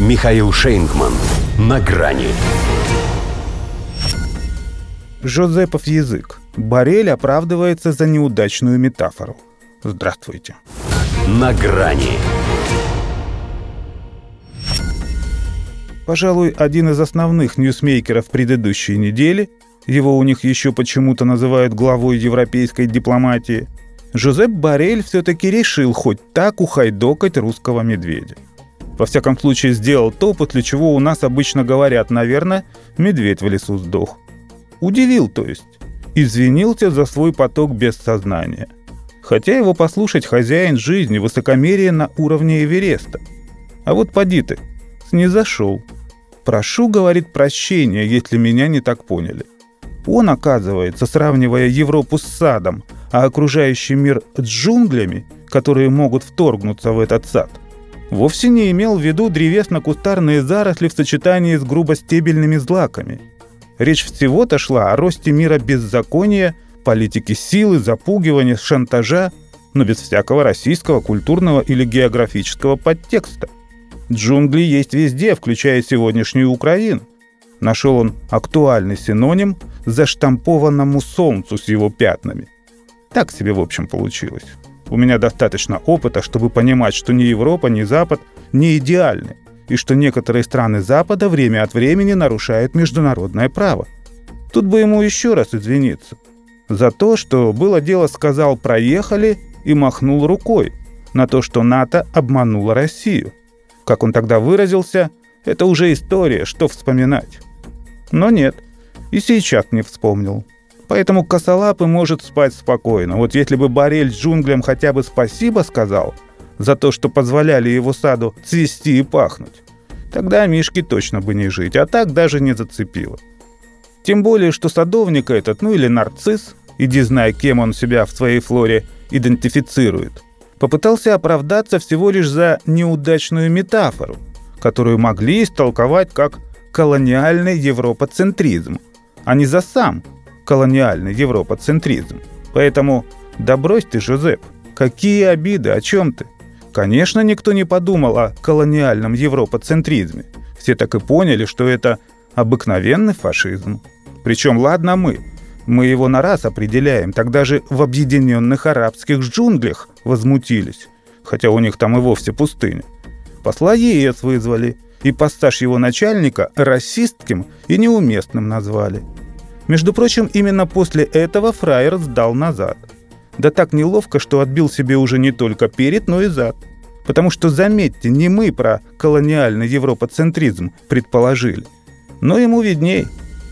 Михаил Шейнгман. На грани. Жозепов язык. Барель оправдывается за неудачную метафору. Здравствуйте. На грани. Пожалуй, один из основных ньюсмейкеров предыдущей недели, его у них еще почему-то называют главой европейской дипломатии, Жозеп Барель все-таки решил хоть так ухайдокать русского медведя. Во всяком случае, сделал то, после чего у нас обычно говорят, наверное, медведь в лесу сдох. Удивил, то есть. Извинился за свой поток без сознания. Хотя его послушать хозяин жизни высокомерие на уровне Эвереста. А вот поди ты, снизошел. Прошу, говорит, прощения, если меня не так поняли. Он, оказывается, сравнивая Европу с садом, а окружающий мир с джунглями, которые могут вторгнуться в этот сад, вовсе не имел в виду древесно-кустарные заросли в сочетании с грубостебельными злаками. Речь всего-то шла о росте мира беззакония, политики силы, запугивания, шантажа, но без всякого российского культурного или географического подтекста. Джунгли есть везде, включая сегодняшнюю Украину. Нашел он актуальный синоним заштампованному солнцу с его пятнами. Так себе, в общем, получилось. У меня достаточно опыта, чтобы понимать, что ни Европа, ни Запад не идеальны, и что некоторые страны Запада время от времени нарушают международное право. Тут бы ему еще раз извиниться. За то, что было дело сказал «проехали» и махнул рукой на то, что НАТО обманула Россию. Как он тогда выразился, это уже история, что вспоминать. Но нет, и сейчас не вспомнил. Поэтому косолапый может спать спокойно. Вот если бы Барель джунглям хотя бы спасибо сказал за то, что позволяли его саду цвести и пахнуть, тогда Мишке точно бы не жить, а так даже не зацепило. Тем более, что садовник этот, ну или нарцисс, иди знай, кем он себя в своей флоре идентифицирует, попытался оправдаться всего лишь за неудачную метафору, которую могли истолковать как колониальный европоцентризм, а не за сам колониальный европоцентризм. Поэтому да брось ты, Жозеп, какие обиды, о чем ты? Конечно, никто не подумал о колониальном европоцентризме. Все так и поняли, что это обыкновенный фашизм. Причем, ладно мы, мы его на раз определяем, тогда же в объединенных арабских джунглях возмутились, хотя у них там и вовсе пустыня. Посла ЕС вызвали, и постаж его начальника расистским и неуместным назвали – между прочим, именно после этого фраер сдал назад. Да так неловко, что отбил себе уже не только перед, но и зад. Потому что, заметьте, не мы про колониальный европоцентризм предположили. Но ему видней.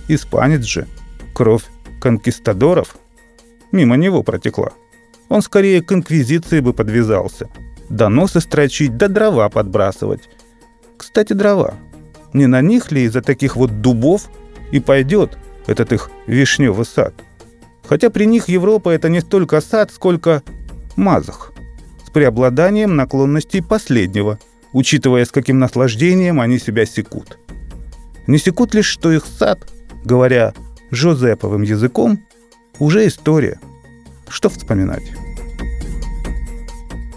Испанец же. Кровь конкистадоров мимо него протекла. Он скорее к инквизиции бы подвязался. Доносы строчить, да дрова подбрасывать. Кстати, дрова. Не на них ли из-за таких вот дубов и пойдет этот их вишневый сад. Хотя при них Европа это не столько сад, сколько мазах, с преобладанием наклонностей последнего, учитывая, с каким наслаждением они себя секут. Не секут лишь, что их сад, говоря Жозеповым языком, уже история. Что вспоминать?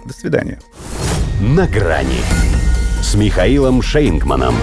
До свидания. На грани с Михаилом Шейнгманом.